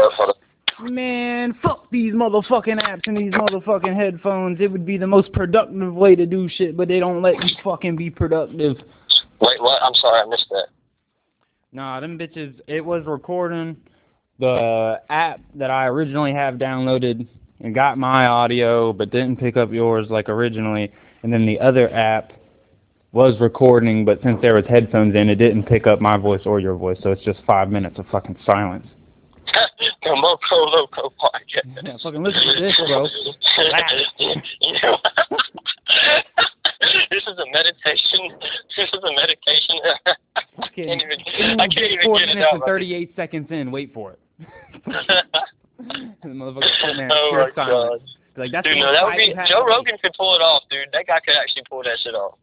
up. Man, fuck these motherfucking apps and these motherfucking headphones. It would be the most productive way to do shit, but they don't let you fucking be productive. Wait, what? I'm sorry, I missed that. Nah, them bitches, it was recording the app that I originally have downloaded and got my audio, but didn't pick up yours like originally. And then the other app was recording, but since there was headphones in, it didn't pick up my voice or your voice, so it's just five minutes of fucking silence. The Moco Loco podcast. Yeah, fucking listen to this, bro. you know, this is a meditation. This is a meditation. Fucking, can't even- I can't even get it minutes out, and my 38 seconds in. Wait for it. the motherfucker sitting there, oh my god. Like that's Dude, no, that would be Joe. Rogan could pull it off, dude. That guy could actually pull that shit off.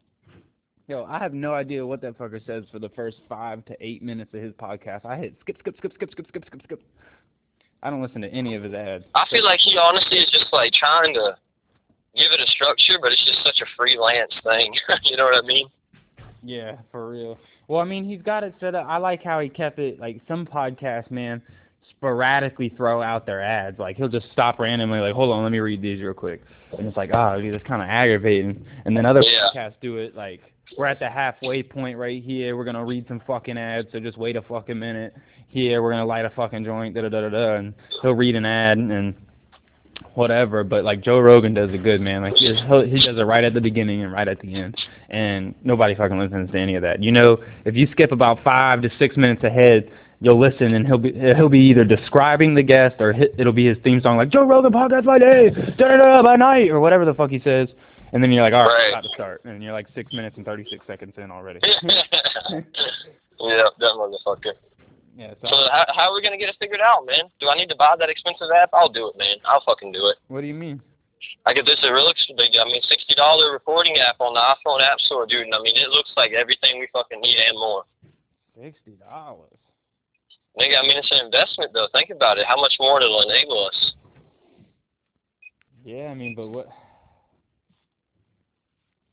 Yo, I have no idea what that fucker says for the first five to eight minutes of his podcast. I hit skip, skip, skip, skip, skip, skip, skip, skip. I don't listen to any of his ads. I feel like he honestly is just like trying to give it a structure, but it's just such a freelance thing. you know what I mean? Yeah, for real. Well, I mean, he's got it set up. I like how he kept it. Like some podcasts, man, sporadically throw out their ads. Like he'll just stop randomly, like, hold on, let me read these real quick. And it's like, oh, dude, that's kind of aggravating. And then other Yeah. podcasts do it like, we're at the halfway point right here. We're gonna read some fucking ads, so just wait a fucking minute. Here, we're gonna light a fucking joint, da da da da da, and he'll read an ad and whatever. But like Joe Rogan does it good, man. Like he does, he'll- does it right at the beginning and right at the end, and nobody fucking listens to any of that. You know, if you skip about five to six minutes ahead, you'll listen, and he'll be he'll be either describing the guest or it'll be his theme song, like Joe Rogan podcast by day, da da da by night, or whatever the fuck he says. And then you're like, all right, Right. about to start, and you're like six minutes and thirty six seconds in already. yeah, that motherfucker. yeah. So, So how, how are we gonna get it figured out, man? Do I need to buy that expensive app? I'll do it, man. I'll fucking do it. what do you mean? I get this a real I mean, sixty dollar recording app on the iPhone App Store, dude. And I mean, it looks like everything we fucking need and more. Sixty dollars. Nigga, I mean, it's an investment though. Think about it. How much more it'll enable us? Yeah, I mean, but what?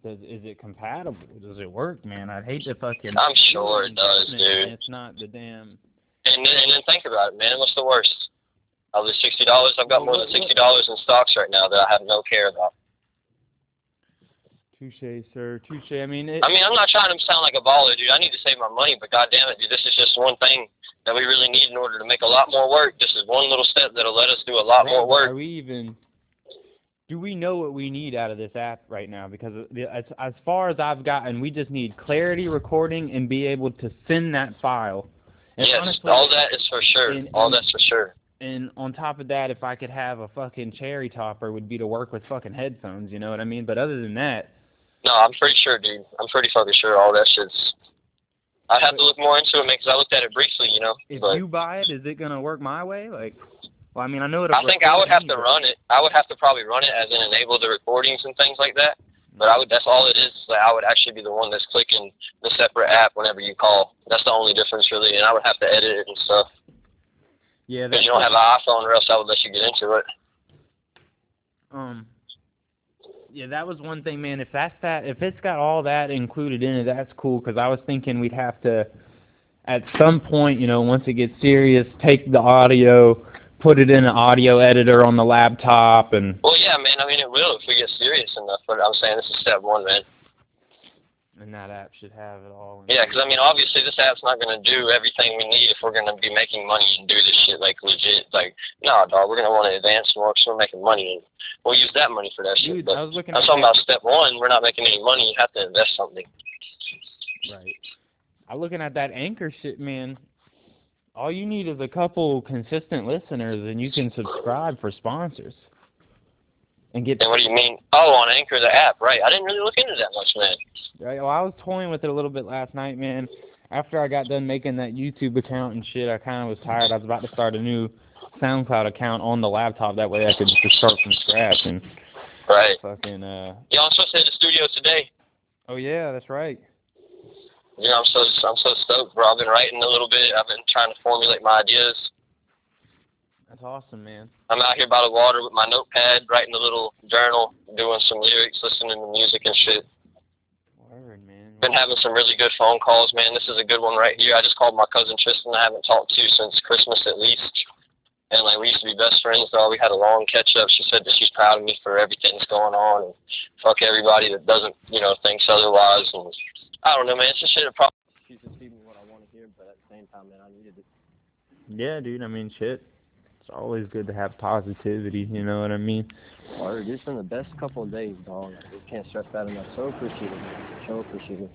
Does is it compatible? Does it work, man? I'd hate to fucking. I'm sure it does, dude. It's not the damn. And then, and then think about it, man. What's the worst? Of the sixty dollars, I've got Well, more what- than sixty dollars in stocks right now that I have no care about. Touche, sir. Touche. I mean, it, I mean, I'm not trying to sound like a baller, dude. I need to save my money, but goddamn it, dude, this is just one thing that we really need in order to make a lot more work. This is one little step that'll let us do a lot more work. Are we even? Do we know what we need out of this app right now? Because uh, as as far as I've gotten, we just need clarity recording and be able to send that file. And Yes, honestly, all that is for sure. and- all that's for sure. And on top of that, if I could have a fucking cherry topper, would be to work with fucking headphones. You know what I mean? But other than that, No, I'm pretty sure, dude. I'm pretty fucking sure all that shit's. I'd have to look more into it, man, because I looked at it briefly, you know. if but you buy it, is it gonna work my way? Like, well, I mean, I know it'll. I think I would have record to run it. I would have to probably run it as in enable the recordings and things like that. But I would. That's all it is. is that I would actually be the one that's clicking the separate app whenever you call. That's the only difference, really. And I would have to edit it and stuff Yeah, because you don't have an iPhone, or else I would let you get into it. um. Yeah, that was one thing, man. If that's that, if it's got all that included in it, that's cool. Because I was thinking we'd have to, at some point, you know, once it gets serious, take the audio, put it in an audio editor on the laptop, and Well, yeah, man. I mean, it will if we get serious enough. But I'm saying this is step one, man. and that app should have it all. Yeah, because I mean, obviously, this app's not gonna do everything we need if we're gonna be making money and do this shit like legit. Like, nah, dog, we're gonna want to advance more because we're making money, and we'll use that money for that shit. But I was looking I'm at talking that- about step one. We're not making any money. You have to invest something. Right. I'm looking at that anchor shit, man. All you need is a couple consistent listeners, and you can subscribe for sponsors. And get And what do you mean? Oh, on Anchor, the app, right? I didn't really look into that much, man. right. Well, I was toying with it a little bit last night, man. After I got done making that YouTube account and shit, I kind of was tired. I was about to start a new SoundCloud account on the laptop. That way, I could just start from scratch and Right. fucking. uh Yeah, I'm supposed to hit the studio today. Oh yeah, that's right. You know, I'm so I'm so stoked, bro. I've been writing a little bit. I've been trying to formulate my ideas. That's awesome, man. I'm out here by the water with my notepad, writing a little journal, doing some lyrics, listening to music and shit. Word, man. Been having some really good phone calls, man. This is a good one right here. I just called my cousin Tristan. I haven't talked to since Christmas at least. and like we used to be best friends. So we had a long catch up. She said that she's proud of me for everything that's going on, and fuck everybody that doesn't, you know, thinks otherwise. And I don't know, man. It's just shit. It probably she's just feeding me what I want to hear, but at the same time, man, I needed it. Yeah, dude. I mean, shit. It's always good to have positivity. You know what I mean? Word, it's been the best couple of days, dog. I just can't stress that enough. So appreciative, So appreciative.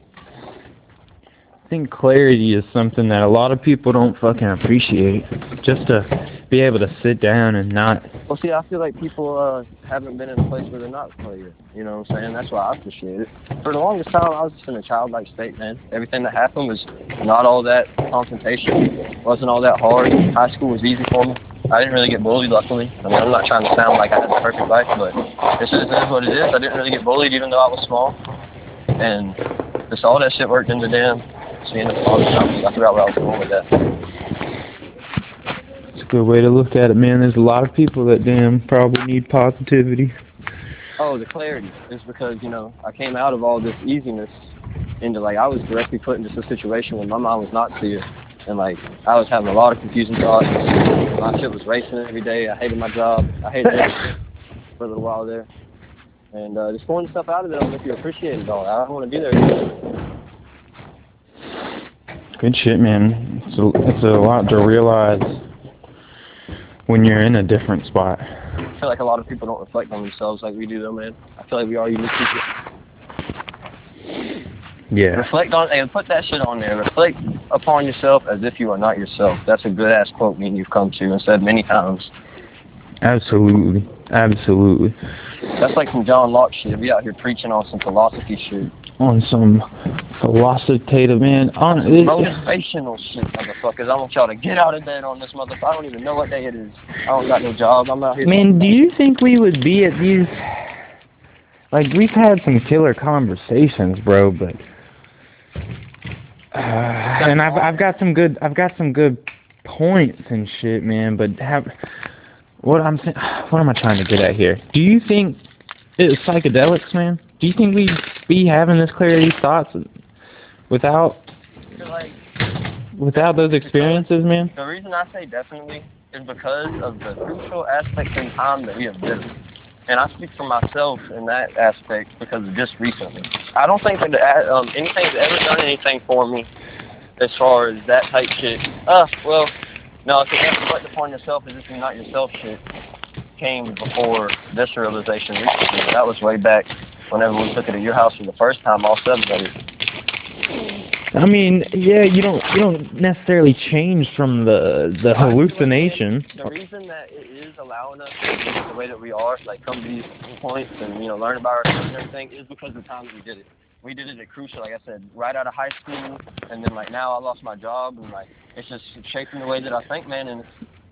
Think clarity is something that a lot of people don't fucking appreciate. Just to be able to sit down and not. Well, see, I feel like people uh, haven't been in a place where they're not clear. You know what I'm saying? That's why I appreciate it. For the longest time, I was just in a childlike state, man. Everything that happened was not all that confrontation. wasn't all that hard. High school was easy for me. I didn't really get bullied, luckily. I mean, I'm not trying to sound like I had the perfect life, but this is, this is what it is. I didn't really get bullied, even though I was small. And just all that shit worked into damn seeing the I forgot where I was going with that. It's a good way to look at it, man. There's a lot of people that damn probably need positivity. Oh, the clarity is because you know I came out of all this easiness into like I was directly put into a situation where my mind was not clear, and like I was having a lot of confusing thoughts. My shit was racing every day. I hated my job. I hated it for a little while there, and uh, just pulling stuff out of it will if you appreciate it all. I don't want to be there. Good shit, man. It's a, it's a lot to realize when you're in a different spot. I feel like a lot of people don't reflect on themselves like we do, though, man. I feel like we are unique people. Yeah. Reflect on and put that shit on there. Reflect upon yourself as if you are not yourself. That's a good ass quote me and you've come to and said many times. Absolutely. Absolutely. That's like some John Locke shit. We out here preaching on some philosophy shit. On some philosophative man. On it, motivational shit, motherfuckers. I want y'all to get out of bed on this motherfucker. I don't even know what day it is. I don't got no job. I'm out here. Man, do you think we would be at these? Like we've had some killer conversations, bro, but. Uh, and I've I've got some good I've got some good points and shit, man. But have what I'm saying, what am I trying to get at here? Do you think it's psychedelics, man? Do you think we'd be having this clarity of thoughts without like, without those experiences, man? The reason I say definitely is because of the crucial aspects in time that we have lived. And I speak for myself in that aspect because of just recently. I don't think that uh, um, anything's ever done anything for me as far as that type shit. Uh, well, no, if you reflect upon yourself if you're not yourself shit came before this realization recently. That was way back whenever we took it at your house for the first time, all seven of. I mean, yeah, you don't you don't necessarily change from the the hallucination. The reason that it is allowing us to be the way that we are, like come to these points and you know learn about ourselves and everything, is because of the time that we did it. We did it at Crucial, like I said, right out of high school, and then like now I lost my job, and like it's just shaping the way that I think, man, and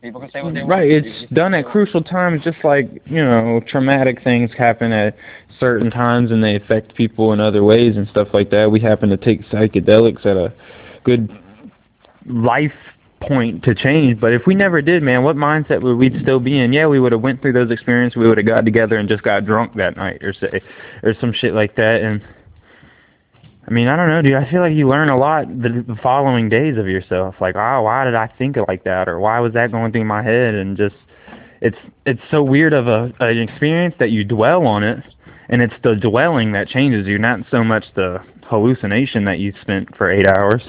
people can say what they right, want. Right, it's done at crucial times, just like you know, traumatic things happen at certain times and they affect people in other ways and stuff like that. We happen to take psychedelics at a good life point to change. But if we never did, man, what mindset would we still be in? Yeah, we would have went through those experiences. We would have got together and just got drunk that night, or say, or some shit like that. And I mean, I don't know, dude. I feel like you learn a lot the, the following days of yourself. Like, oh, why did I think like that, or why was that going through my head? And just, it's it's so weird of a an experience that you dwell on it and it's the dwelling that changes you, not so much the hallucination that you spent for eight hours.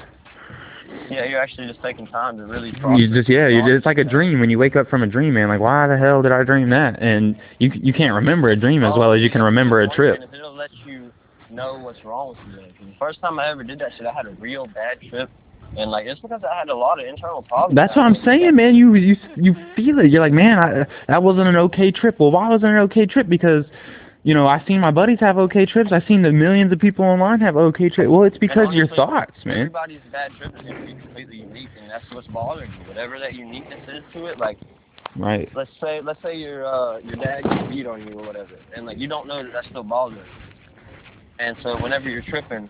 Yeah, you're actually just taking time to really. You just yeah, you it's like a dream when you wake up from a dream, man. Like why the hell did I dream that? And you you can't remember a dream as oh, well as you can remember a trip. It'll let you know what's wrong with you. The first time I ever did that shit, I had a real bad trip. And like it's because I had a lot of internal problems. That's what I'm saying, man. You you you feel it. You're like, man, I, that wasn't an okay trip. Well, why wasn't an okay trip? Because you know, I've seen my buddies have okay trips. I've seen the millions of people online have okay trips. Well, it's because honestly, your thoughts, man. Everybody's bad trip is going to be completely unique, and that's what's bothering you. Whatever that uniqueness is to it, like, right. Let's say, let's say your uh, your dad gets beat on you or whatever, and like you don't know that that's still bothering. And so whenever you're tripping,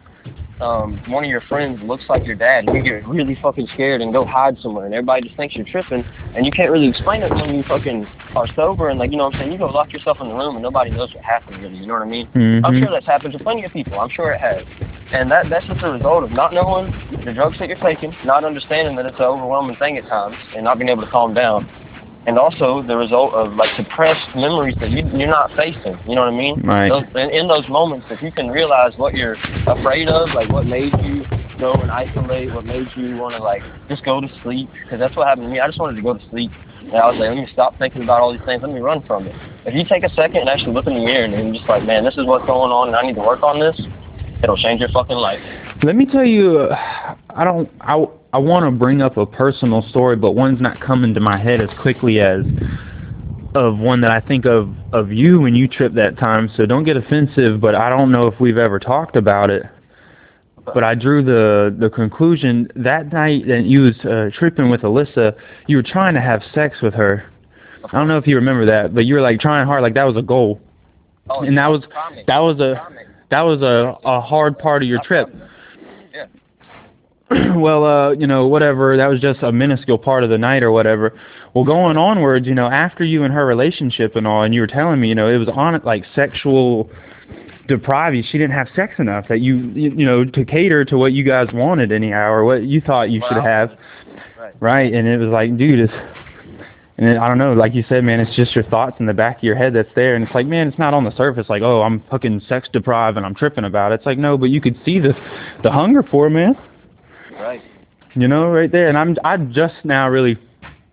um, one of your friends looks like your dad, and you get really fucking scared and go hide somewhere, and everybody just thinks you're tripping, and you can't really explain it when you fucking are sober, and like you know what I'm saying, you go lock yourself in the room, and nobody knows what happened really. You you know what I mean? Mm-hmm. I'm sure that's happened to plenty of people. I'm sure it has, and that that's just a result of not knowing the drugs that you're taking, not understanding that it's an overwhelming thing at times, and not being able to calm down. And also the result of like suppressed memories that you, you're not facing. You know what I mean? Right. Those, in, in those moments, if you can realize what you're afraid of, like what made you go and isolate, what made you want to like just go to sleep, because that's what happened to me. I just wanted to go to sleep. And I was like, let me stop thinking about all these things. Let me run from it. If you take a second and actually look in the mirror and you're just like, man, this is what's going on, and I need to work on this, it'll change your fucking life. Let me tell you, I don't. I I want to bring up a personal story, but one's not coming to my head as quickly as of one that I think of of you when you tripped that time. So don't get offensive, but I don't know if we've ever talked about it. But I drew the the conclusion that night that you was uh, tripping with Alyssa, you were trying to have sex with her. I don't know if you remember that, but you were like trying hard, like that was a goal, Oh, and that was that was a that was a a hard part of your trip. well, uh, you know, whatever, that was just a minuscule part of the night or whatever. Well, going onwards, you know, after you and her relationship and all, and you were telling me, you know, it was on it like sexual depriving. She didn't have sex enough that you, you, you know, to cater to what you guys wanted anyhow or what you thought you should have, Right. right? And it was like, dude, it's, and it, I don't know, like you said, man, it's just your thoughts in the back of your head that's there, and it's like, man, it's not on the surface, like, oh, I'm fucking sex deprived and I'm tripping about it. It's like, no, but you could see the, the hunger for it, man Right. you know, right there. And I'm I'm just now really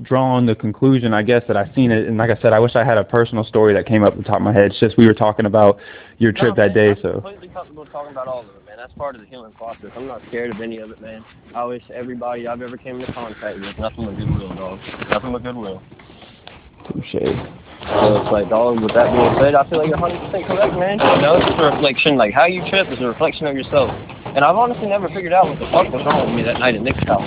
drawn the conclusion, I guess, that I've seen it. And like I said, I wish I had a personal story that came up the top of my head. It's just we were talking about your trip No, that man, day, I'm so completely comfortable talking about all of it, man. That's part of the healing process. I'm not scared of any of it, man. I wish everybody I've ever came into contact with nothing but goodwill, dog. Nothing but goodwill. touche. So it's like, dog, with that being said, I feel like you're 100% correct, man. You know, it's just a reflection, like, how you trip is a reflection of yourself. And I've honestly never figured out what the fuck was wrong with me that night at Nick's house.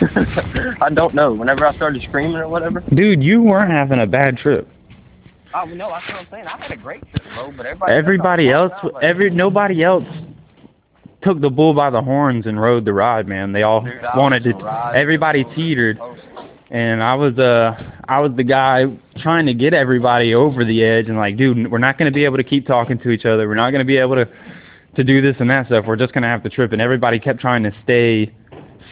I don't know. Whenever I started screaming or whatever, Dude, you weren't having a bad trip. I no, that's what I'm saying. I had a great trip, bro, but everybody Everybody else, out, like, every nobody else took the bull by the horns and rode the ride, man. They all Dude, wanted to. Everybody teetered. and I was uh I was the guy trying to get everybody over the edge and like, dude, we're not going to be able to keep talking to each other. We're not going to be able to to do this and that stuff. We're just to have to trip. And everybody kept trying to stay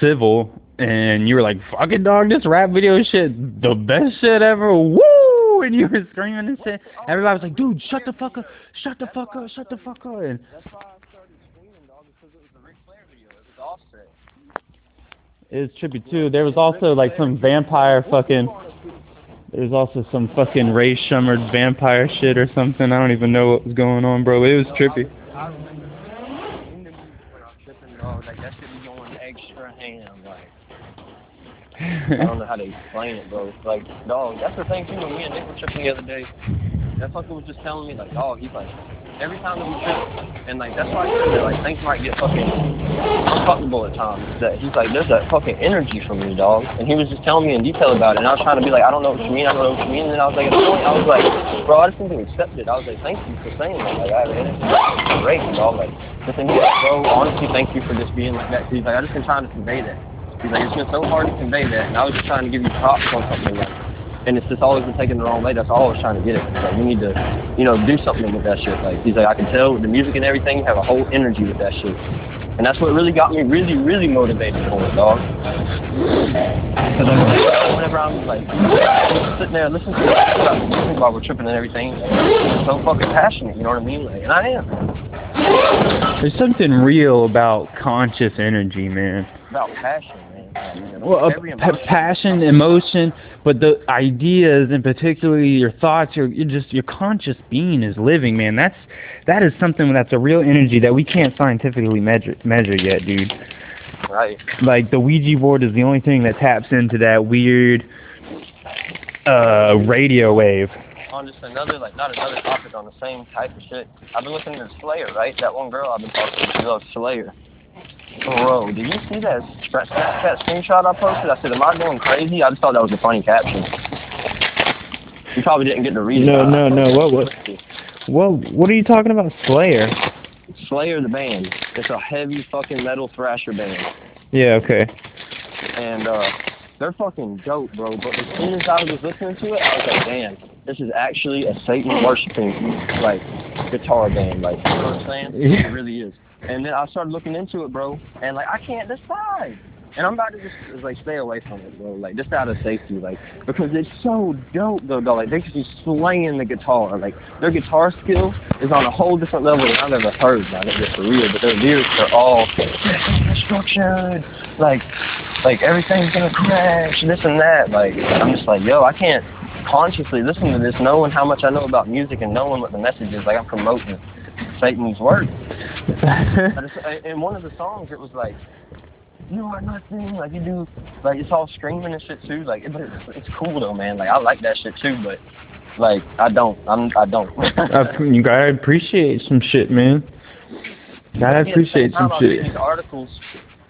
civil. And you were like, "Fuck it, dog! This rap video shit, the best shit ever!" Woo! And you were screaming and shit. Everybody was like, "Dude, shut the fuck up! Shut the fuck up! Shut the fuck up!" And it was was was trippy too. There was also like some vampire fucking. There's also some fucking Rae Sremmurd vampire shit or something. I don't even know what was going on, bro. It was trippy. I remember in the music when I was tripping, dog, like that shit be going extra ham, like. I don't know how to explain it, bro. Like, dog, that's the thing too. When me and Nick were tripping the other day, that fucker was just telling me, like, dog, he's like, every time that we trip, and like that's why I said that, like, things might get fucking uncomfortable at times. That he's like, there's that fucking energy from you, dog. And he was just telling me in detail about it, and I was trying to be like, I don't know what you mean, I don't know what you mean. And then I was like, at a point, I was like, bro, I just need to accept it. I was like, thank you for saying that. Like, I have energy. Great, dog. Like, but then he's bro, honestly, thank you for just being like that. He's like, I just been trying to convey that. He's like, it's been so hard to convey that, and I was just trying to give you props on something like and it's just always been taken the wrong way. That's was trying to get. It's like you need to, you know, do something with that shit. Like he's like, I can tell with the music and everything, you have a whole energy with that shit. And that's what really got me really, really motivated for it, dog. Because whenever I'm like sitting there listening to music while we're tripping and everything, it's so fucking passionate. You know what I mean? Like, and I am There's something real about conscious energy, man. About passion, man. Well, pa- emotion. passion, emotion, but the ideas and particularly your thoughts, your just your conscious being is living, man. That's that is something that's a real energy that we can't scientifically measure measure yet, dude. Right. Like the Ouija board is the only thing that taps into that weird uh radio wave. on just another, like, not another topic on the same type of shit. I've been listening to Slayer, right? That one girl I've been talking to, she loves Slayer. Bro, did you see that Snapchat screenshot I posted? I said, am I going crazy? I just thought that was a funny caption. You probably didn't get to read it. No, no, no, what was- Well, what are you talking about, Slayer? Slayer, the band. It's a heavy fucking metal thrasher band. Yeah, okay. And, uh, they're fucking dope, bro. But as soon as I was listening to it, I was like, damn, this is actually a Satan worshiping, like, guitar band. Like, you know what I'm saying? Yeah. It really is. And then I started looking into it, bro, and like I can't decide. and I'm about to just like stay away from it, bro. Like just out of safety, like because it's so dope, though. Though, like they just be slaying the guitar. Like their guitar skill is on a whole different level than I've ever heard. Now, just for real, but their lyrics are all destruction, like like everything's gonna crash, this and that. Like I'm just like, yo, I can't consciously listen to this, knowing how much I know about music and knowing what the message is. Like I'm promoting Satan's work. Uh, in one of the songs, it was like, you are nothing. Like you do, like it's all screaming and shit too. Like, but it's, it's cool though, man. Like I like that shit too, but like I don't. I'm. I don't. you gotta appreciate some shit, man. You gotta appreciate some shit. These articles,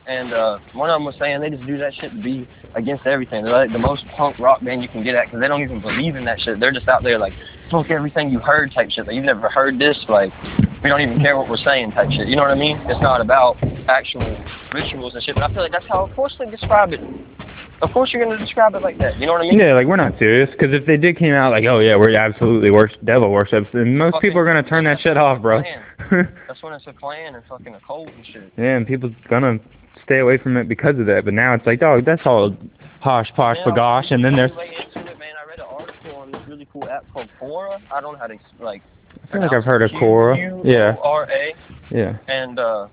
and uh, one of them was saying they just do that shit to be against everything. They're like the most punk rock band you can get at because they don't even believe in that shit. They're just out there like fuck everything you heard type shit. Like you've never heard this. Like we don't even care what we're saying type shit. You know what I mean? It's not about actual rituals and shit. But I feel like that's how, of course, they describe it. Of course, you're gonna describe it like that. You know what I mean? Yeah, like we're not serious. Because if they did came out like, oh yeah, we're absolutely worship devil worships, then most okay. people are gonna turn that shit off, bro. that's when it's a clan and fucking a cult and shit. Yeah, and people's gonna stay away from it because of that. But now it's like, oh, that's all hosh posh yeah, bagosh, and then there's. Way into it, man. I read an article on this really cool app called Quora. I don't know how to like. I feel like I've heard of Quora. Yeah. R A. Yeah. And uh,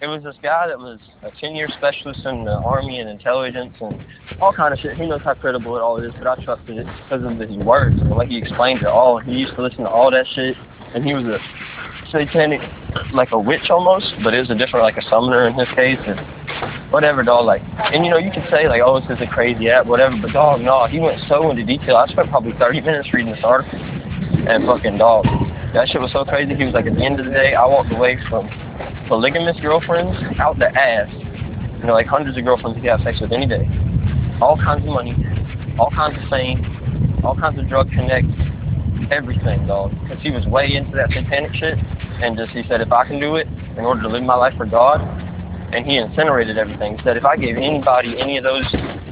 it was this guy that was a 10-year specialist in the army and intelligence and all kind of shit. He knows how credible it all is, but I trusted it because of his words and the way he explained it all. He used to listen to all that shit, and he was a satanic, like a witch almost, but it was a different, like a summoner in his case, and whatever, dog. Like, and you know, you can say like, oh, this is a crazy app, whatever, but dog, no, he went so into detail. I spent probably 30 minutes reading this article, and fucking dog, that shit was so crazy. He was like, at the end of the day, I walked away from polygamous girlfriends out the ass. You know, like hundreds of girlfriends you can have sex with any day. All kinds of money, all kinds of fame, all kinds of drug connects, everything, dog. Because he was way into that satanic shit, and just he said, if I can do it in order to live my life for God, and he incinerated everything. He said, if I gave anybody any of those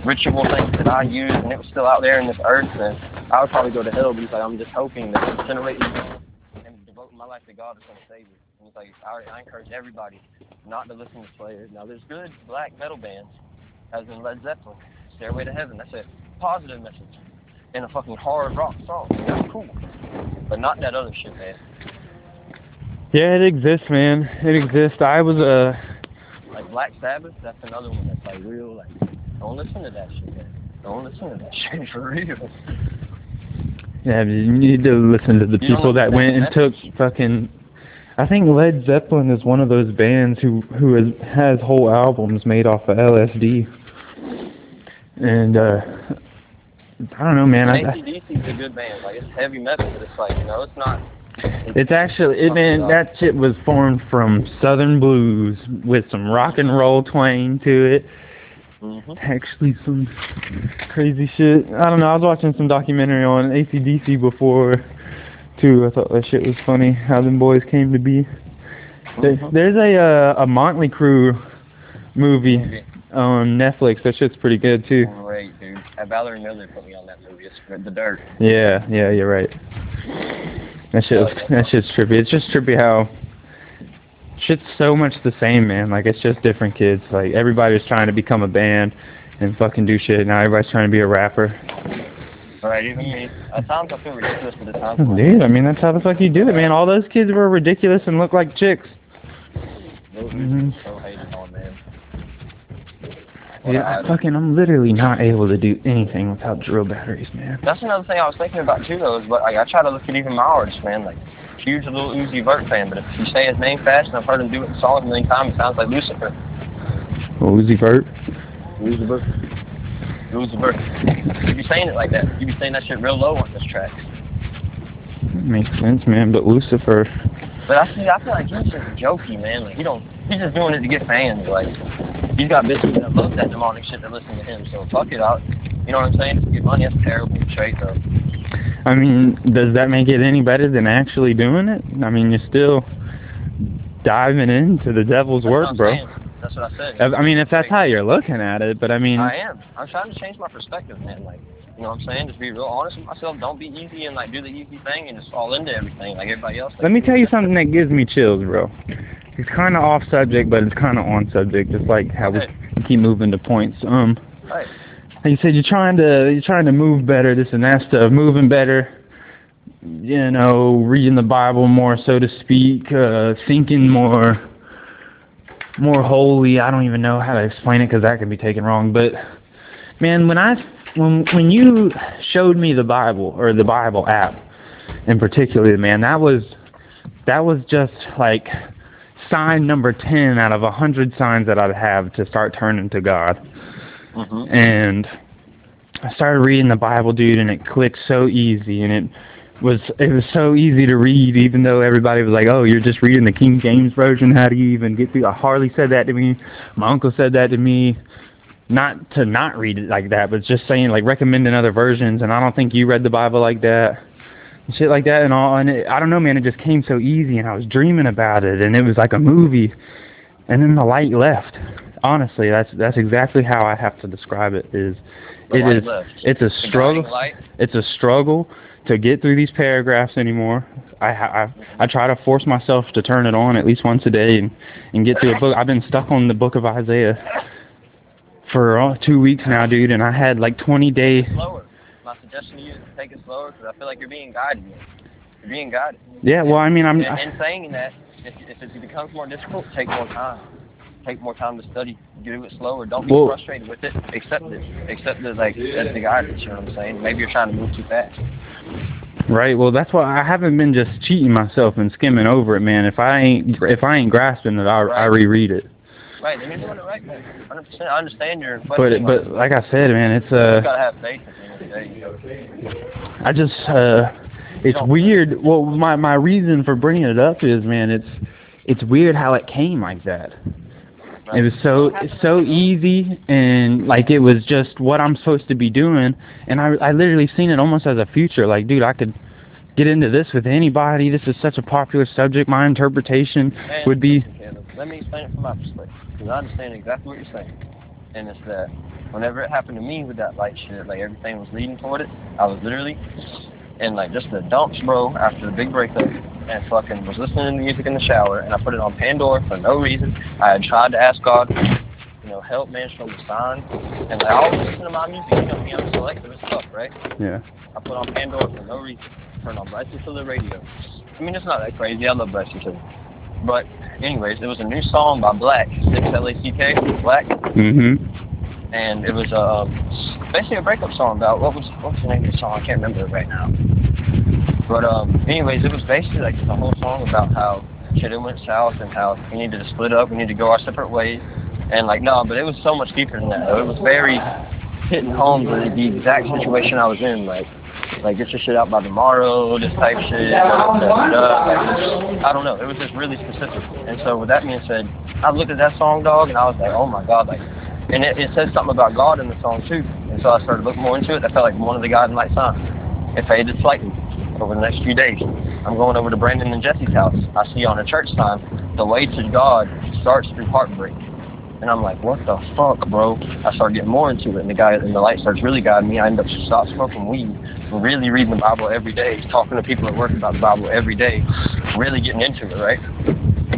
ritual things that I use, and it was still out there in this earth, then I would probably go to hell. But he's like, I'm just hoping that incinerating and devoting my life to God is going to save me like I, I encourage everybody not to listen to Slayer. Now there's good black metal bands, as in Led Zeppelin, Stairway to Heaven. That's a positive message in a fucking hard rock song. That's cool, but not that other shit, man. Yeah, it exists, man. It exists. I was a. Uh... Like Black Sabbath, that's another one that's like real. Like, don't listen to that shit, man. Don't listen to that shit for real. Yeah, you need to listen to the you people that went and took fucking I think Led Zeppelin is one of those bands who who has has whole albums made off of LSD. And uh I don't know, man. ACDC is a good band. Like it's heavy metal, but it's like you know, it's not. It's, it's actually, it, man, that shit was formed from Southern blues with some rock and roll twang to it. Mm-hmm. Actually, some crazy shit. I don't know. I was watching some documentary on ACDC before, too. I thought that shit was funny how them boys came to be. Uh-huh. There's a uh, a Motley Crue movie on Netflix. That shit's pretty good too. Great, dude. Uh, Valerie Miller put me on that movie. It's The Dirt. Yeah, yeah, you're right. That shit, was, that shit's trippy. It's just trippy how shit's so much the same, man. Like it's just different kids. Like everybody's trying to become a band and fucking do shit. Now everybody's trying to be a rapper. Right, even me. At times I feel ridiculous, but at times. Dude, I mean that's how the fuck you do it, man. All those kids were ridiculous and looked like chicks. Those mm-hmm. so hated on, man. Yeah, I fucking, I'm literally not able to do anything without drill batteries, man. That's another thing I was thinking about too, though. Is but like I try to look at even my artists, man. Like huge Lil Uzi Vert fan, but if you say his name fast, and I've heard him do it in songs a million times, it sounds like Lucifer. Uzi Vert. Uzi Vert. Rules of Earth. You be saying it like that. You be saying that shit real low on this track. Makes sense, man. But Lucifer. But I see. I feel like he's just jokey, man. Like he don't. He's just doing it to get fans. Like he's got bitches that love that demonic shit that listen to him. So fuck it out. You know what I'm saying? To get money, that's terrible. Straight though. I mean, does that make it any better than actually doing it? I mean, you're still diving into the devil's that's work, bro. Saying. That's what I said. I mean, if that's how you're looking at it, but I mean. I am. I'm trying to change my perspective, man. Like, you know what I'm saying? Just be real honest with myself. Don't be easy and like do the easy thing and just fall into everything like everybody else. Let me tell you something that gives me chills, bro. It's kind of off subject, but it's kind of on subject, just like how okay. keep moving to points. Um, Right. like you said, you're trying to you're trying to move better, this and that stuff, moving better. You know, reading the Bible more, so to speak, uh, thinking more, more holy. I don't even know how to explain it because that could be taken wrong. But man, when I when when you showed me the Bible or the Bible app in particular, man, that was that was just like sign number ten out of a hundred signs that I'd have to start turning to God. Mm-hmm. And I started reading the Bible, dude, and it clicked so easy, and it was it was so easy to read, even though everybody was like, "Oh, you're just reading the King James version. How do you even get through?" I Harley said that to me. My uncle said that to me. Not to not read it like that, but just saying like recommending other versions. And I don't think you read the Bible like that, shit like that, and all. And it, I don't know, man. It just came so easy, and I was dreaming about it, and it was like a movie. And then the light left. Honestly, that's that's exactly how I have to describe it. Is The it is left. it's a struggle. It's a struggle to get through these paragraphs anymore. I, I I try to force myself to turn it on at least once a day and and get through a book. I've been stuck on the book of Isaiah for uh, two weeks now, dude, and I had like 20 days. Slower. My suggestion to you is to take it slower because I feel like you're being guided. You're being guided. Yeah, well, I mean, I'm. And, and saying that, if, if it becomes more difficult, take more time. Take more time to study. Do it slower. Don't be Well- frustrated with it. Accept it. Accept it like as the guidance. You know what I'm saying? Maybe you're trying to move too fast. Right. Well, that's why I haven't been just cheating myself and skimming over it, man. If I ain't if I ain't grasping it, I I reread it. Right. And you're doing it right, man. 100%. I understand your But question. but like I said, man, it's uh. you gotta have faith at the end of the day. I just uh it's weird. Well, my my reason for bringing it up is, man, it's it's weird how it came like that. It was so it's so easy and like it was just what I'm supposed to be doing and I I literally seen it almost as a future like dude I could get into this with anybody this is such a popular subject my interpretation would be Let me explain it from my perspective, because I understand exactly what you're saying. And it's that whenever it happened to me with that light shit, like everything was leading toward it, I was literally in like just the dumps, bro, after the big breakup, and fucking was listening to music in the shower, and I put it on Pandora for no reason. I had tried to ask God, you know, help man, show me signs, and like, I always listen to my music, you know me, I'm selective as fuck, right? yeah I put on Pandora for no reason. Turn on Blessed to the radio. I mean, it's not that crazy. I love Blessed to But, anyways, it was a new song by 6LACK, 6 L-A-C-K, 6LACK, mhm and it was um, basically a breakup song about, what was what's the name of the song? I can't remember it right now. But, um, anyways, it was basically like the whole song about how shit it went south and how we needed to split up, we need to go our separate ways. And, like, no, but it was so much deeper than that. It was very hitting home to the exact situation I was in, like, like get your shit out by tomorrow, this type shit. I don't know. It was just really specific. And so with that being said, I looked at that song, dog, and I was like, oh my god, like, and it, it says something about God in the song too. And so I started looking more into it. I felt like one of the guys and Light signs. It faded slightly over the next few days. I'm going over to Brandon and Jesse's house. I see on a church sign, the way to God starts through heartbreak. And I'm like, what the fuck, bro? I start getting more into it, and the guy and the light starts really guiding me. I end up stop smoking weed, really reading the Bible every day, talking to people at work about the Bible every day, really getting into it, right?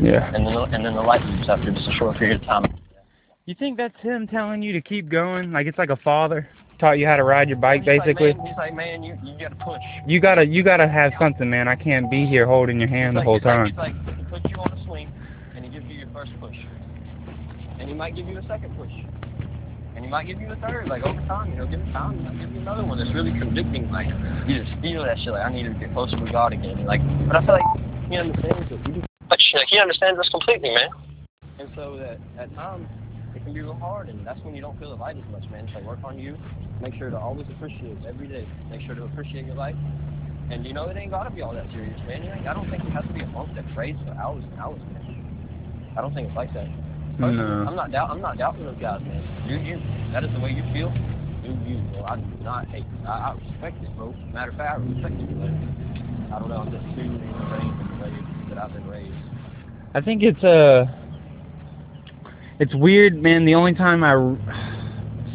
yeah And then and then the light leaves after just a short period of time. you think that's him telling you to keep going like it's like a father taught you how to ride your bike He's like, basically man, he's like, man, you you gotta push. you gotta you gotta have something man I can't be here holding your hand the It's whole like, time It's like, it's like he puts you on a swing, and he gives you your first push, and he might give you a second push, and he might give you a third. Like over time, you know, give it time, he might give you another one that's really convicting. Like you just feel that shit. Like I need to get closer with God again. Like, but I feel like he understands it. He But like, he understands us completely, man. And so that at times it can be real hard, and that's when you don't feel the light as much, man. So work on you. Make sure to always appreciate every day. Make sure to appreciate your life. And you know it ain't gotta be all that serious, man. You I don't think you have to be a monk that prays for hours and hours, man. I don't think it's like that. No. I'm not doubt. I'm not doubting those guys, man. Do you? That is the way you feel. Do you? Well, I do not hate. I, I respect it, bro. Matter of fact, I respect it, but I don't know. I'm just too ingrained in the way that I've been raised. I think it's uh it's weird, man. The only time I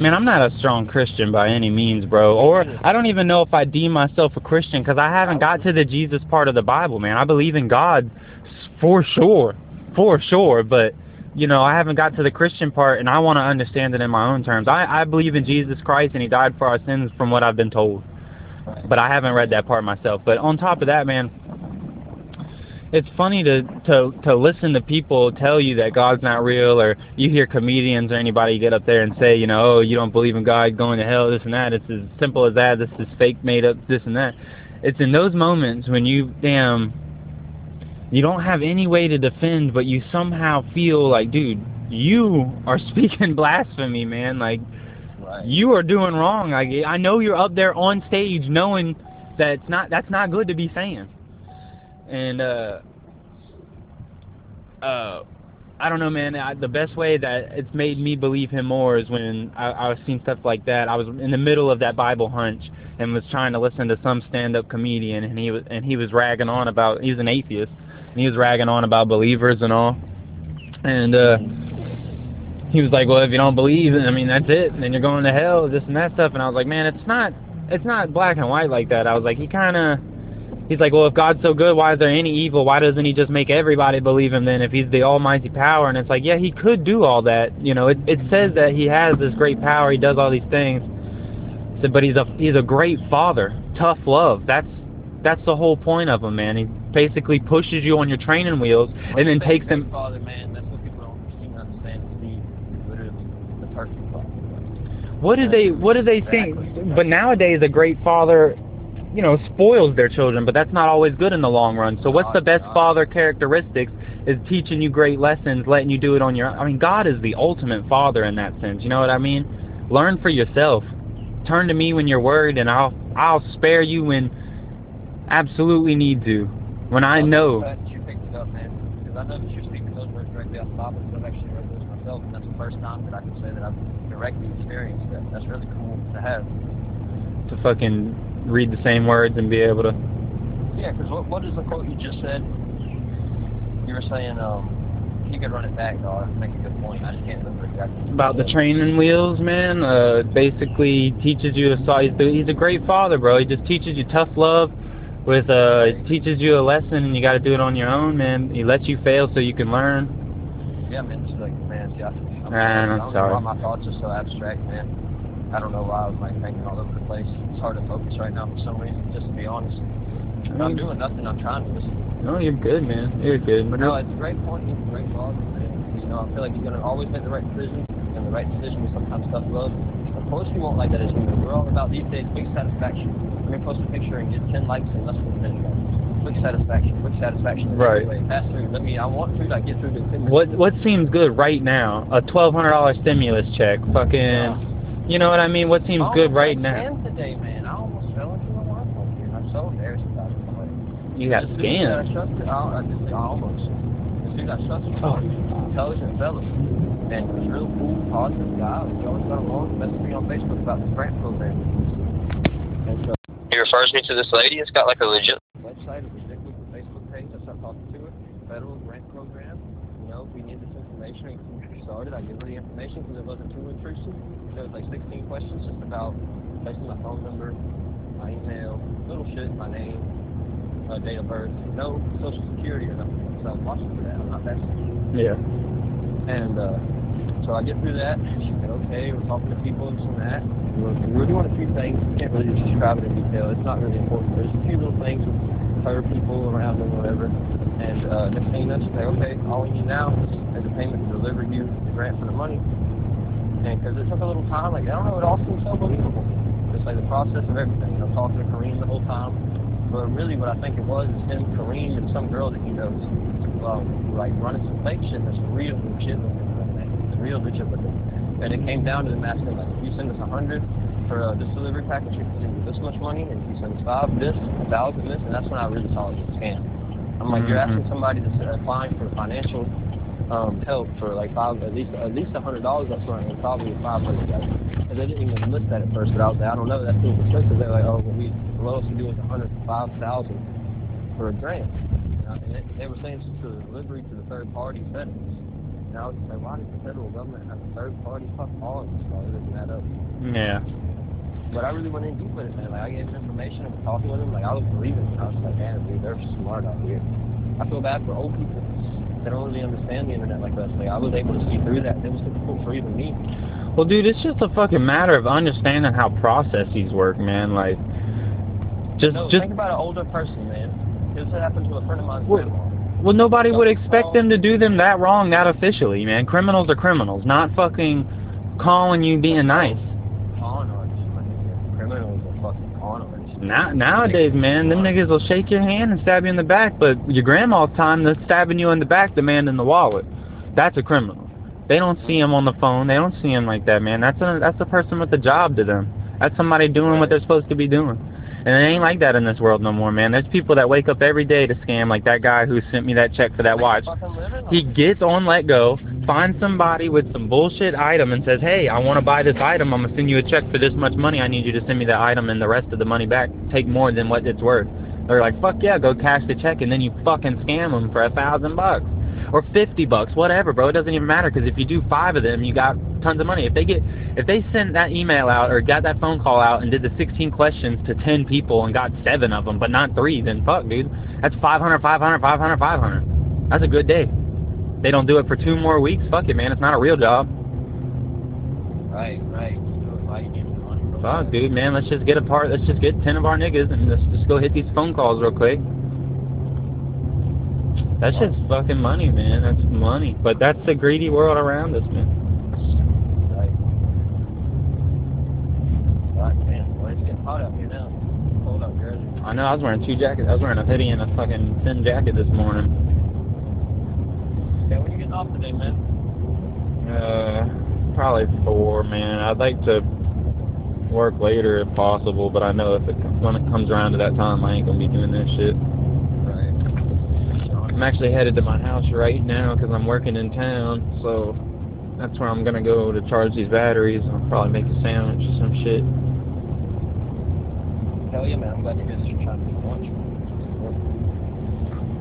man, I'm not a strong Christian by any means, bro. Or I don't even know if I deem myself a Christian because I haven't got to the Jesus part of the Bible, man. I believe in God for sure, for sure, but you know, I haven't got to the Christian part, and I want to understand it in my own terms. I, I believe in Jesus Christ, and He died for our sins, from what I've been told. But I haven't read that part myself. But on top of that, man, it's funny to to to listen to people tell you that God's not real, or you hear comedians or anybody get up there and say, you know, oh, you don't believe in God, going to hell, this and that. It's as simple as that. This is fake, made up, this and that. It's in those moments when you damn you don't have any way to defend, but you somehow feel like, dude, you are speaking blasphemy, man. Like Right. you are doing wrong. Like I know you're up there on stage knowing that it's not that's not good to be saying. And uh uh I don't know, man. I, the best way that it's made me believe him more is when I, I was seeing stuff like that. I was in the middle of that Bible hunch and was trying to listen to some stand-up comedian, and he was and he was ragging on about he's an atheist, and he was ragging on about believers and all. And uh he was like, "Well, if you don't believe, I mean, that's it. Then you're going to hell, this and that stuff." And I was like, "Man, it's not, it's not black and white like that." I was like, "He kind of." He's like, well, if God's so good, why is there any evil? Why doesn't he just make everybody believe him then if he's the almighty power? And it's like, yeah, he could do all that. You know, it it says that he has this great power, he does all these things. So, but he's a he's a great father, tough love. That's that's the whole point of him, man. He basically pushes you on your training wheels and then takes them Father, man, that's what people don't seem to understand. Steve is literally the perfect father. What do they What do they think? But nowadays, a great father, you know, spoils their children, but that's not always good in the long run. So, what's the best father characteristics? Is teaching you great lessons, letting you do it on your. Own I mean, God is the ultimate father in that sense. You know what I mean? Learn for yourself. Turn to me when you're worried, and I'll I'll spare you when absolutely need to. When I know. the you picked it up, man, because I know that you're speaking those words directly off the Bible, because I've actually read those myself, and that's the first time that I can say that I've directly experienced that. That's really cool to have. to fucking read the same words and be able to. Yeah, because what, what is the quote you just said? You were saying, um, you could run it back, though. I make a good point. I just can't remember exactly. about the training wheels, man. Uh, basically teaches you a he's, he's a great father, bro. He just teaches you tough love. With uh, it teaches you a lesson, and you got to do it on your own, man. He lets you fail so you can learn. Yeah, man, it's like, man, I, I'm, Man, I'm I don't sorry. know why my thoughts are so abstract, man. I don't know why I was like thinking all over the place. It's hard to focus right now for some reason, just to be honest. I'm doing nothing. I'm trying to listen. No, you're good, man. You're good. But no, it's a great point. He's a great man. You know, I feel like he's gonna always make the right decision, and the right decision is sometimes tough love. Course, we won't like that as humans. We're all about these days quick satisfaction. Let me post a picture and get 10 likes in less than a minute. Quick satisfaction. Quick satisfaction. Right. Pass through. Let me. I want to like get through this. What what seems good right now? A twelve hundred dollar stimulus check. Fucking. You know what I mean? What seems good right now? Today, man. I almost fell into a wormhole here. I'm so embarrassed about it. Like, You got I scammed. trusted, I, I, just, I almost. This dude I trusted, Oh. intelligent fellow, and he was real cool, positive guy. We always got along. Messaged me on Facebook about this grant program. And so, He refers me to this lady. It's got like a legit website, it was linked with the Facebook page. I started talking to her. Federal grant program. You know, if we need this information, we can get started. I give her the information because it wasn't too intrusive. There was like 16 questions just about basically my phone number, my email, little shit, my name, uh, date of birth, no social security or nothing. So I'm watching for that. I'm not that Yeah. And uh, so I get through that. She said, okay, we're talking to people and and that. We we were doing a few things. Can't really describe it in detail. It's not really important. There's a few little things with her people around and whatever. And uh, you know, she said, okay, all we need now is a payment to deliver you the grant for the money. And because it took a little time, like, I don't know, it all seemed so believable. Just like the process of everything. I'm talking to Kareem the whole time. But really what I think it was is him, Kareem, and some girl that he knows, um, like running some fake shit that's real legit with him. man. It's real legit him. And it came down to them asking, like, if you send us a hundred for uh, this delivery package, you can send you this much money, and if you send us five, this, a thousand, this, and that's when I really saw it was a scam. I'm like, you're asking somebody that's uh, applying for financial um, help for like five, at least at least a hundred dollars up front, and probably five hundred dollars. And they didn't even list that at first, but I was like, I don't know, that seems expensive. They're like, oh, well, we the lowest we do is a hundred five thousand for a grant. And they, they were saying it's the delivery to the third party settings. And I was like, why does the federal government have a third party? Fuck all of this, it doesn't add up. Yeah. But I really went in deep with it, man. Like I gave him information and was talking with him. Like I was believing. it. I was like, damn, dude, they're smart out here. I feel bad for old people. They don't really understand the internet like us. Like I was able to see through that. It was difficult for even me. Well, dude, it's just a fucking matter of understanding how processes work, man. Like, just no, just think about an older person, man. This happened to a friend of mine's Well. Well, nobody would expect um, them to do them that wrong that officially, man. Criminals are criminals, not fucking calling you being nice. Con artists, my. Criminals are fucking con artists. Now, nowadays, man, them niggas will shake your hand and stab you in the back, but your grandma's time, they're stabbing you in the back, demanding the wallet. That's a criminal. They don't see him on the phone. They don't see him like that, man. That's a that's a person with a job to them. That's somebody doing what they're supposed to be doing. And it ain't like that in this world no more, man. There's people that wake up every day to scam, like that guy who sent me that check for that watch. He gets on letgo, finds somebody with some bullshit item and says, hey, I want to buy this item. I'm going to send you a check for this much money. I need you to send me the item and the rest of the money back. Take more than what it's worth. They're like, fuck yeah, go cash the check, and then you fucking scam them for a thousand bucks. Or fifty bucks, whatever, bro. It doesn't even matter because if you do five of them, you got tons of money. If they get, if they send that email out or got that phone call out and did the 16 questions to 10 people and got seven of them, but not three, then fuck, dude. That's 500, 500, 500, 500. That's a good day. They don't do it for two more weeks. Fuck it, man. It's not a real job. Right, right. Do it right, get the money. bro. Fuck, dude, man. Let's just get a part. Let's just get 10 of our niggas and let's just go hit these phone calls real quick. That's just fucking money, man. That's money. But that's the greedy world around us, man. Right. God damn, boy, it's getting hot out here now. Cold out here. I know. I was wearing two jackets. I was wearing a hoodie and a fucking thin jacket this morning. Okay, when you getting off today, man? Uh, probably four, man. I'd like to work later if possible, but I know if it when it comes around to that time, I ain't gonna be doing this shit. Right. I'm actually headed to my house right now because I'm working in town, so that's where I'm gonna go to charge these batteries. I'll probably make a sandwich or some shit. Hell yeah, man. I'm glad you guys are trying to make lunch.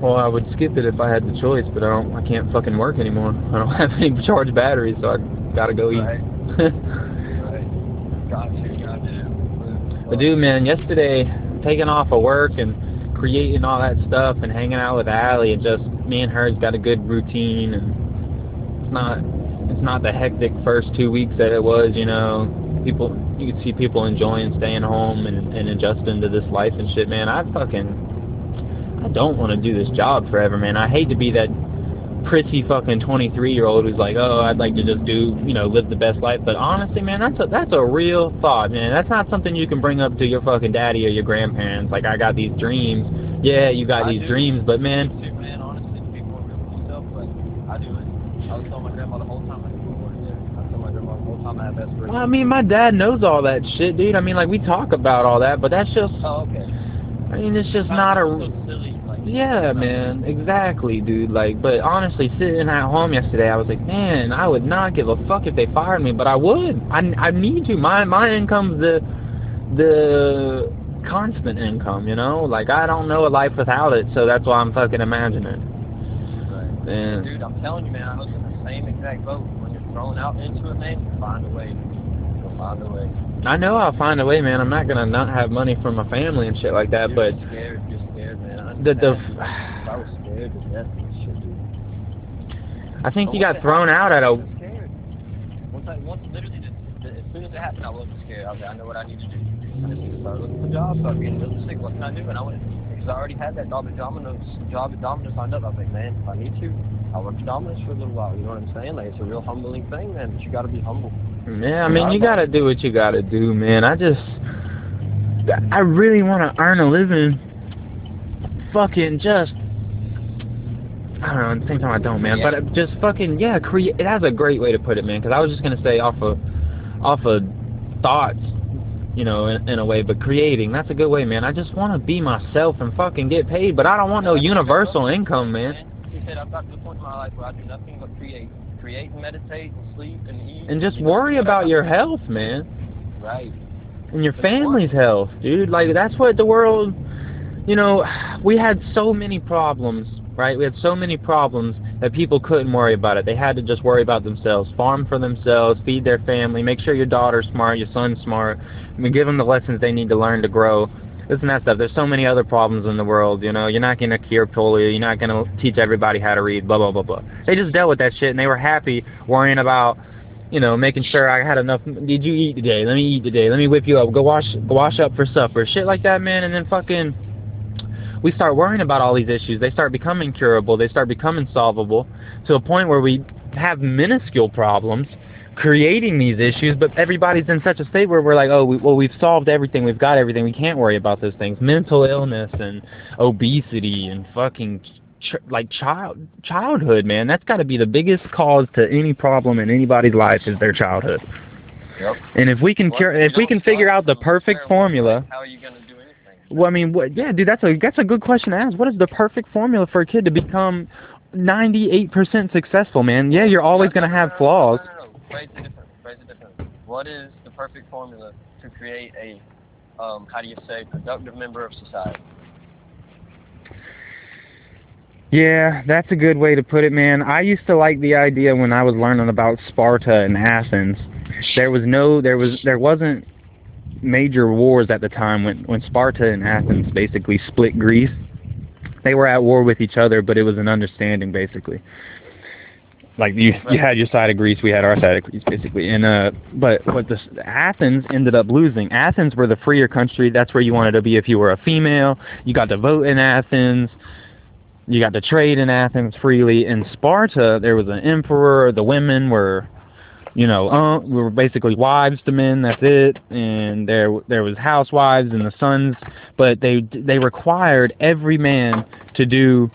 Well, I would skip it if I had the choice, but I don't. I can't fucking work anymore. I don't have any charged batteries, so I gotta go eat. Right. Right. Got you, got you. But dude, man, yesterday taking off of work and creating all that stuff and hanging out with Allie, and just me and her's got a good routine, and it's not it's not the hectic first two weeks that it was. You know, people you can see people enjoying staying home and, and adjusting to this life and shit, man. I fucking I don't want to do this job forever, man. I hate to be that prissy fucking 23 year old who's like, oh, I'd like to just do, you know, live the best life. But honestly, man, that's a that's a real thought, man. That's not something you can bring up to your fucking daddy or your grandparents. Like, I got these dreams. Yeah, you got I these do. dreams, but man, Too, man, honestly, people are real stuff, but I do it. I was telling my grandma the whole time I was work there. I told my grandma the whole time I had best friends. well, I mean, my dad knows all that shit, dude. I mean, like we talk about all that, but that's just, Oh, okay. I mean, it's just not a. So silly, Yeah, man, exactly, dude. Like, but honestly, sitting at home yesterday, I was like, man, I would not give a fuck if they fired me, but I would. I, I need to. My my income's the the constant income, you know. Like, I don't know a life without it, so that's why I'm fucking imagining. Right. Man, Dude, I'm telling you, man, I was in the same exact boat. When you're thrown out into it, man, you find a way. You'll find a way. I know I'll find a way, man. I'm not gonna not have money for my family and shit like that, you're but scared. You're scared, man. I the the. I was scared to death shit, dude. I think you got thrown out at I a. was. Once I, once literally, as soon as it happened, I wasn't scared. I was like, I know what I need to do. I just need to start looking for jobs, start being realistic. What can I do? And I went, because I already had that job at Domino's, job at Domino's lined up. I was like, man, if I need to, I'll work at Domino's for a little while. You know what I'm saying? Like, it's a real humbling thing, man. But you got to be humble. Yeah, I mean, you gotta do what you gotta do, man. I just, I really want to earn a living. Fucking just, I don't know. At the same time, I don't, man. Yeah. But just fucking, yeah, create. That's a great way to put it, man. Because I was just gonna say off of, off of thoughts, you know, in, in a way. But creating, that's a good way, man. I just want to be myself and fucking get paid. But I don't want no universal income, man. He said, I've got to the point in my life where I do nothing but create. Create and meditate and sleep and eat. And just worry about your health, man. Right. and your family's health, dude. Like that's what the world, you know, we had so many problems, right? We had so many problems that people couldn't worry about it. They had to just worry about themselves, farm for themselves, feed their family, make sure your daughter's smart, your son's smart, I mean, give them the lessons they need to learn to grow. this and that stuff. There's so many other problems in the world, you know. You're not going to cure polio. You're not going to teach everybody how to read, blah, blah, blah, blah. They just dealt with that shit, and they were happy worrying about, you know, making sure I had enough. Did you eat today? Let me eat today. Let me whip you up. Go wash, go wash up for supper. Shit like that, man. And then fucking, we start worrying about all these issues. They start becoming curable. They start becoming solvable to a point where we have minuscule problems creating these issues, but everybody's in such a state where we're like, oh, we, well, we've solved everything, we've got everything, we can't worry about those things. Mental illness and obesity and fucking ch- like child childhood, man. That's got to be the biggest cause to any problem in anybody's life is their childhood. Yep. And if we can Well, cure, if we can figure out the perfect formula. How are you gonna do anything? Well, I mean, what, yeah, dude, that's a that's a good question to ask. What is the perfect formula for a kid to become 98% successful, man? Yeah, you're always gonna no, have flaws. No, no, no. Phrase it different. Phrase it different. What is the perfect formula to create a, um, how do you say, productive member of society? Yeah, that's a good way to put it, man. I used to like the idea when I was learning about Sparta and Athens. There was no, there was, there wasn't major wars at the time when when Sparta and Athens basically split Greece. They were at war with each other, but it was an understanding basically. Like you, you had your side of Greece, we had our side of Greece, basically. And uh, but what the Athens ended up losing. Athens were the freer country. That's where you wanted to be if you were a female. You got to vote in Athens you got to trade in Athens freely. In Sparta, there was an emperor. The women were, you know, uh, we were basically wives to men. That's it. And there there was housewives and the sons, but they they required every man to do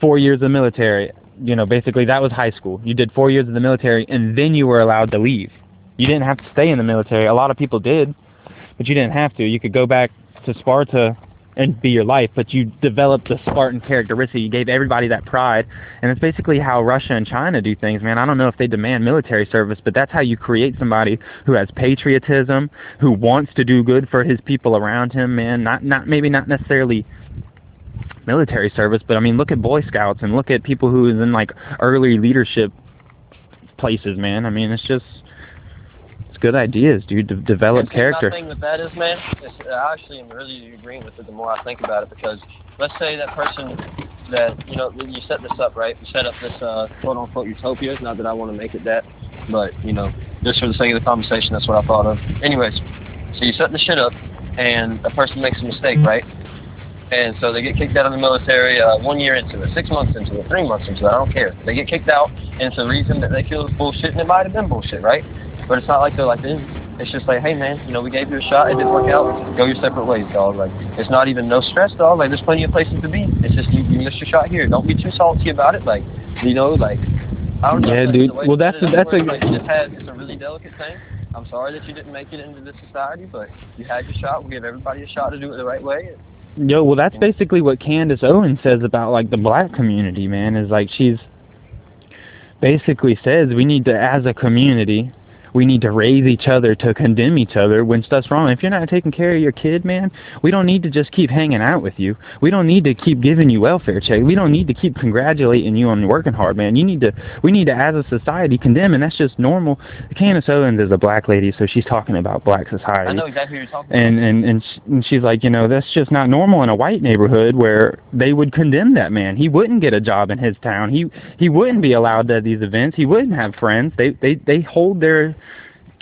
four years of military. You know, basically that was high school. You did four years of the military, and then you were allowed to leave. You didn't have to stay in the military. A lot of people did, but you didn't have to. You could go back to Sparta and be your life, but you developed the Spartan characteristic. You gave everybody that pride, and it's basically how Russia and China do things, man. I don't know if they demand military service, but that's how you create somebody who has patriotism, who wants to do good for his people around him, man. Not not maybe not necessarily military service, but I mean, look at Boy Scouts and look at people who is in like early leadership places, man. I mean, it's just good ideas, dude. To develop see, character. My thing with that is, man, I actually am really agreeing with it the more I think about it because let's say that person that, you know, you set this up, right? You set up this uh, quote unquote utopia. It's not that I want to make it that, but, you know, just for the sake of the conversation, that's what I thought of. Anyways, so you set the shit up and a person makes a mistake, right? And so they get kicked out of the military uh, one year into it, six months into it, three months into it, I don't care. They get kicked out, and it's a reason that they feel it's bullshit, and it might have been bullshit, right? But it's not like they're like, eh. it's just like, hey man, you know, we gave you a shot, it didn't work out, go your separate ways, dog. Like, it's not even no stress, dog. Like, there's plenty of places to be. It's just you, you missed your shot here. Don't be too salty about it. Like, you know, like, I don't know. Yeah, dude. Well, that's a- that's a- it's like, just had, it's a really delicate thing. I'm sorry that you didn't make it into this society, but you had your shot. We'll give everybody a shot to do it the right way. Yo, well, that's basically what Candace Owens says about like the black community, man. Is like she's basically says we need to, as a community, we need to raise each other to condemn each other when stuff's wrong. If you're not taking care of your kid, man, we don't need to just keep hanging out with you. We don't need to keep giving you welfare check. We don't need to keep congratulating you on working hard, man. You need to, we need to, as a society, condemn, and that's just normal. Candace Owens is a black lady, so she's talking about black society I know exactly what you're talking about. and and and, and she's like, you know, that's just not normal in a white neighborhood where they would condemn that man. He wouldn't get a job in his town. He he wouldn't be allowed to these events. He wouldn't have friends. They they they hold their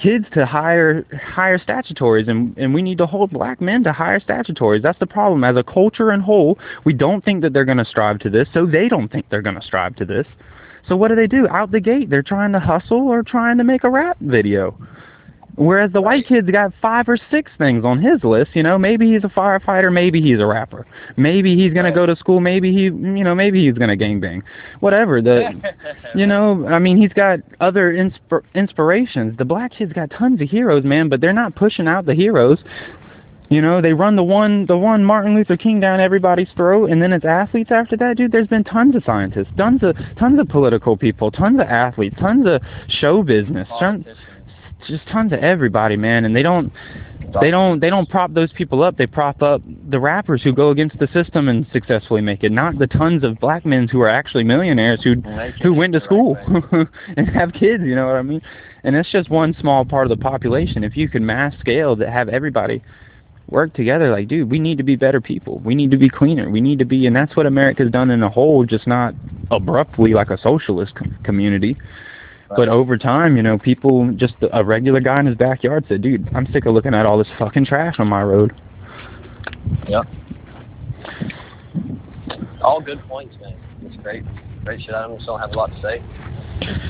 kids to higher higher statutories and and we need to hold black men to higher statutories. That's the problem. As a culture and whole we don't think that they're going to strive to this so they don't think they're going to strive to this. So what do they do? Out the gate they're trying to hustle or trying to make a rap video Whereas the white kid's got five or six things on his list, you know, maybe he's a firefighter, maybe he's a rapper. Maybe he's gonna go to school, maybe he you know, maybe he's gonna gangbang. Whatever. The you know, I mean he's got other insp- inspirations. The black kid's got tons of heroes, man, but they're not pushing out the heroes. You know, they run the one the one Martin Luther King down everybody's throat and then it's athletes after that, dude. There's been tons of scientists, tons of tons of political people, tons of athletes, tons of show business, tons. Just tons of everybody, man, and they don't they don't they don't prop those people up. They prop up the rappers who go against the system and successfully make it, not the tons of black men who are actually millionaires who who went to the right school and have kids, you know what I mean? And that's just one small part of the population. If you could mass scale that have everybody work together. Like, dude, we need to be better people. We need to be cleaner. We need to be, and that's what America's done in a whole, just not abruptly like a socialist com- community. But over time, you know, people, just a regular guy in his backyard said, dude, I'm sick of looking at all this fucking trash on my road. Yep. All good points, man. It's great. Great shit. I don't have a lot to say.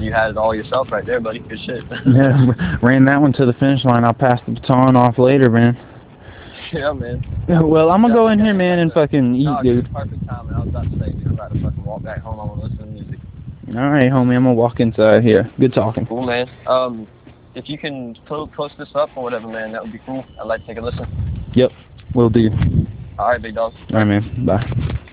You had it all yourself right there, buddy. Good shit. yeah, ran that one to the finish line. I'll pass the baton off later, man. yeah, man. Yeah, well, I'm gonna go in here, man, and fucking eat, No, dude. perfect time. I was about to say, dude, I'm about to fucking walk back home. I want to listen to music. All right, homie, I'm gonna walk inside here. Good talking. Cool, man. Um, if you can po- post this up or whatever, man, that would be cool. I'd like to take a listen. Yep, will do. All right, big dog. All right, man. Bye.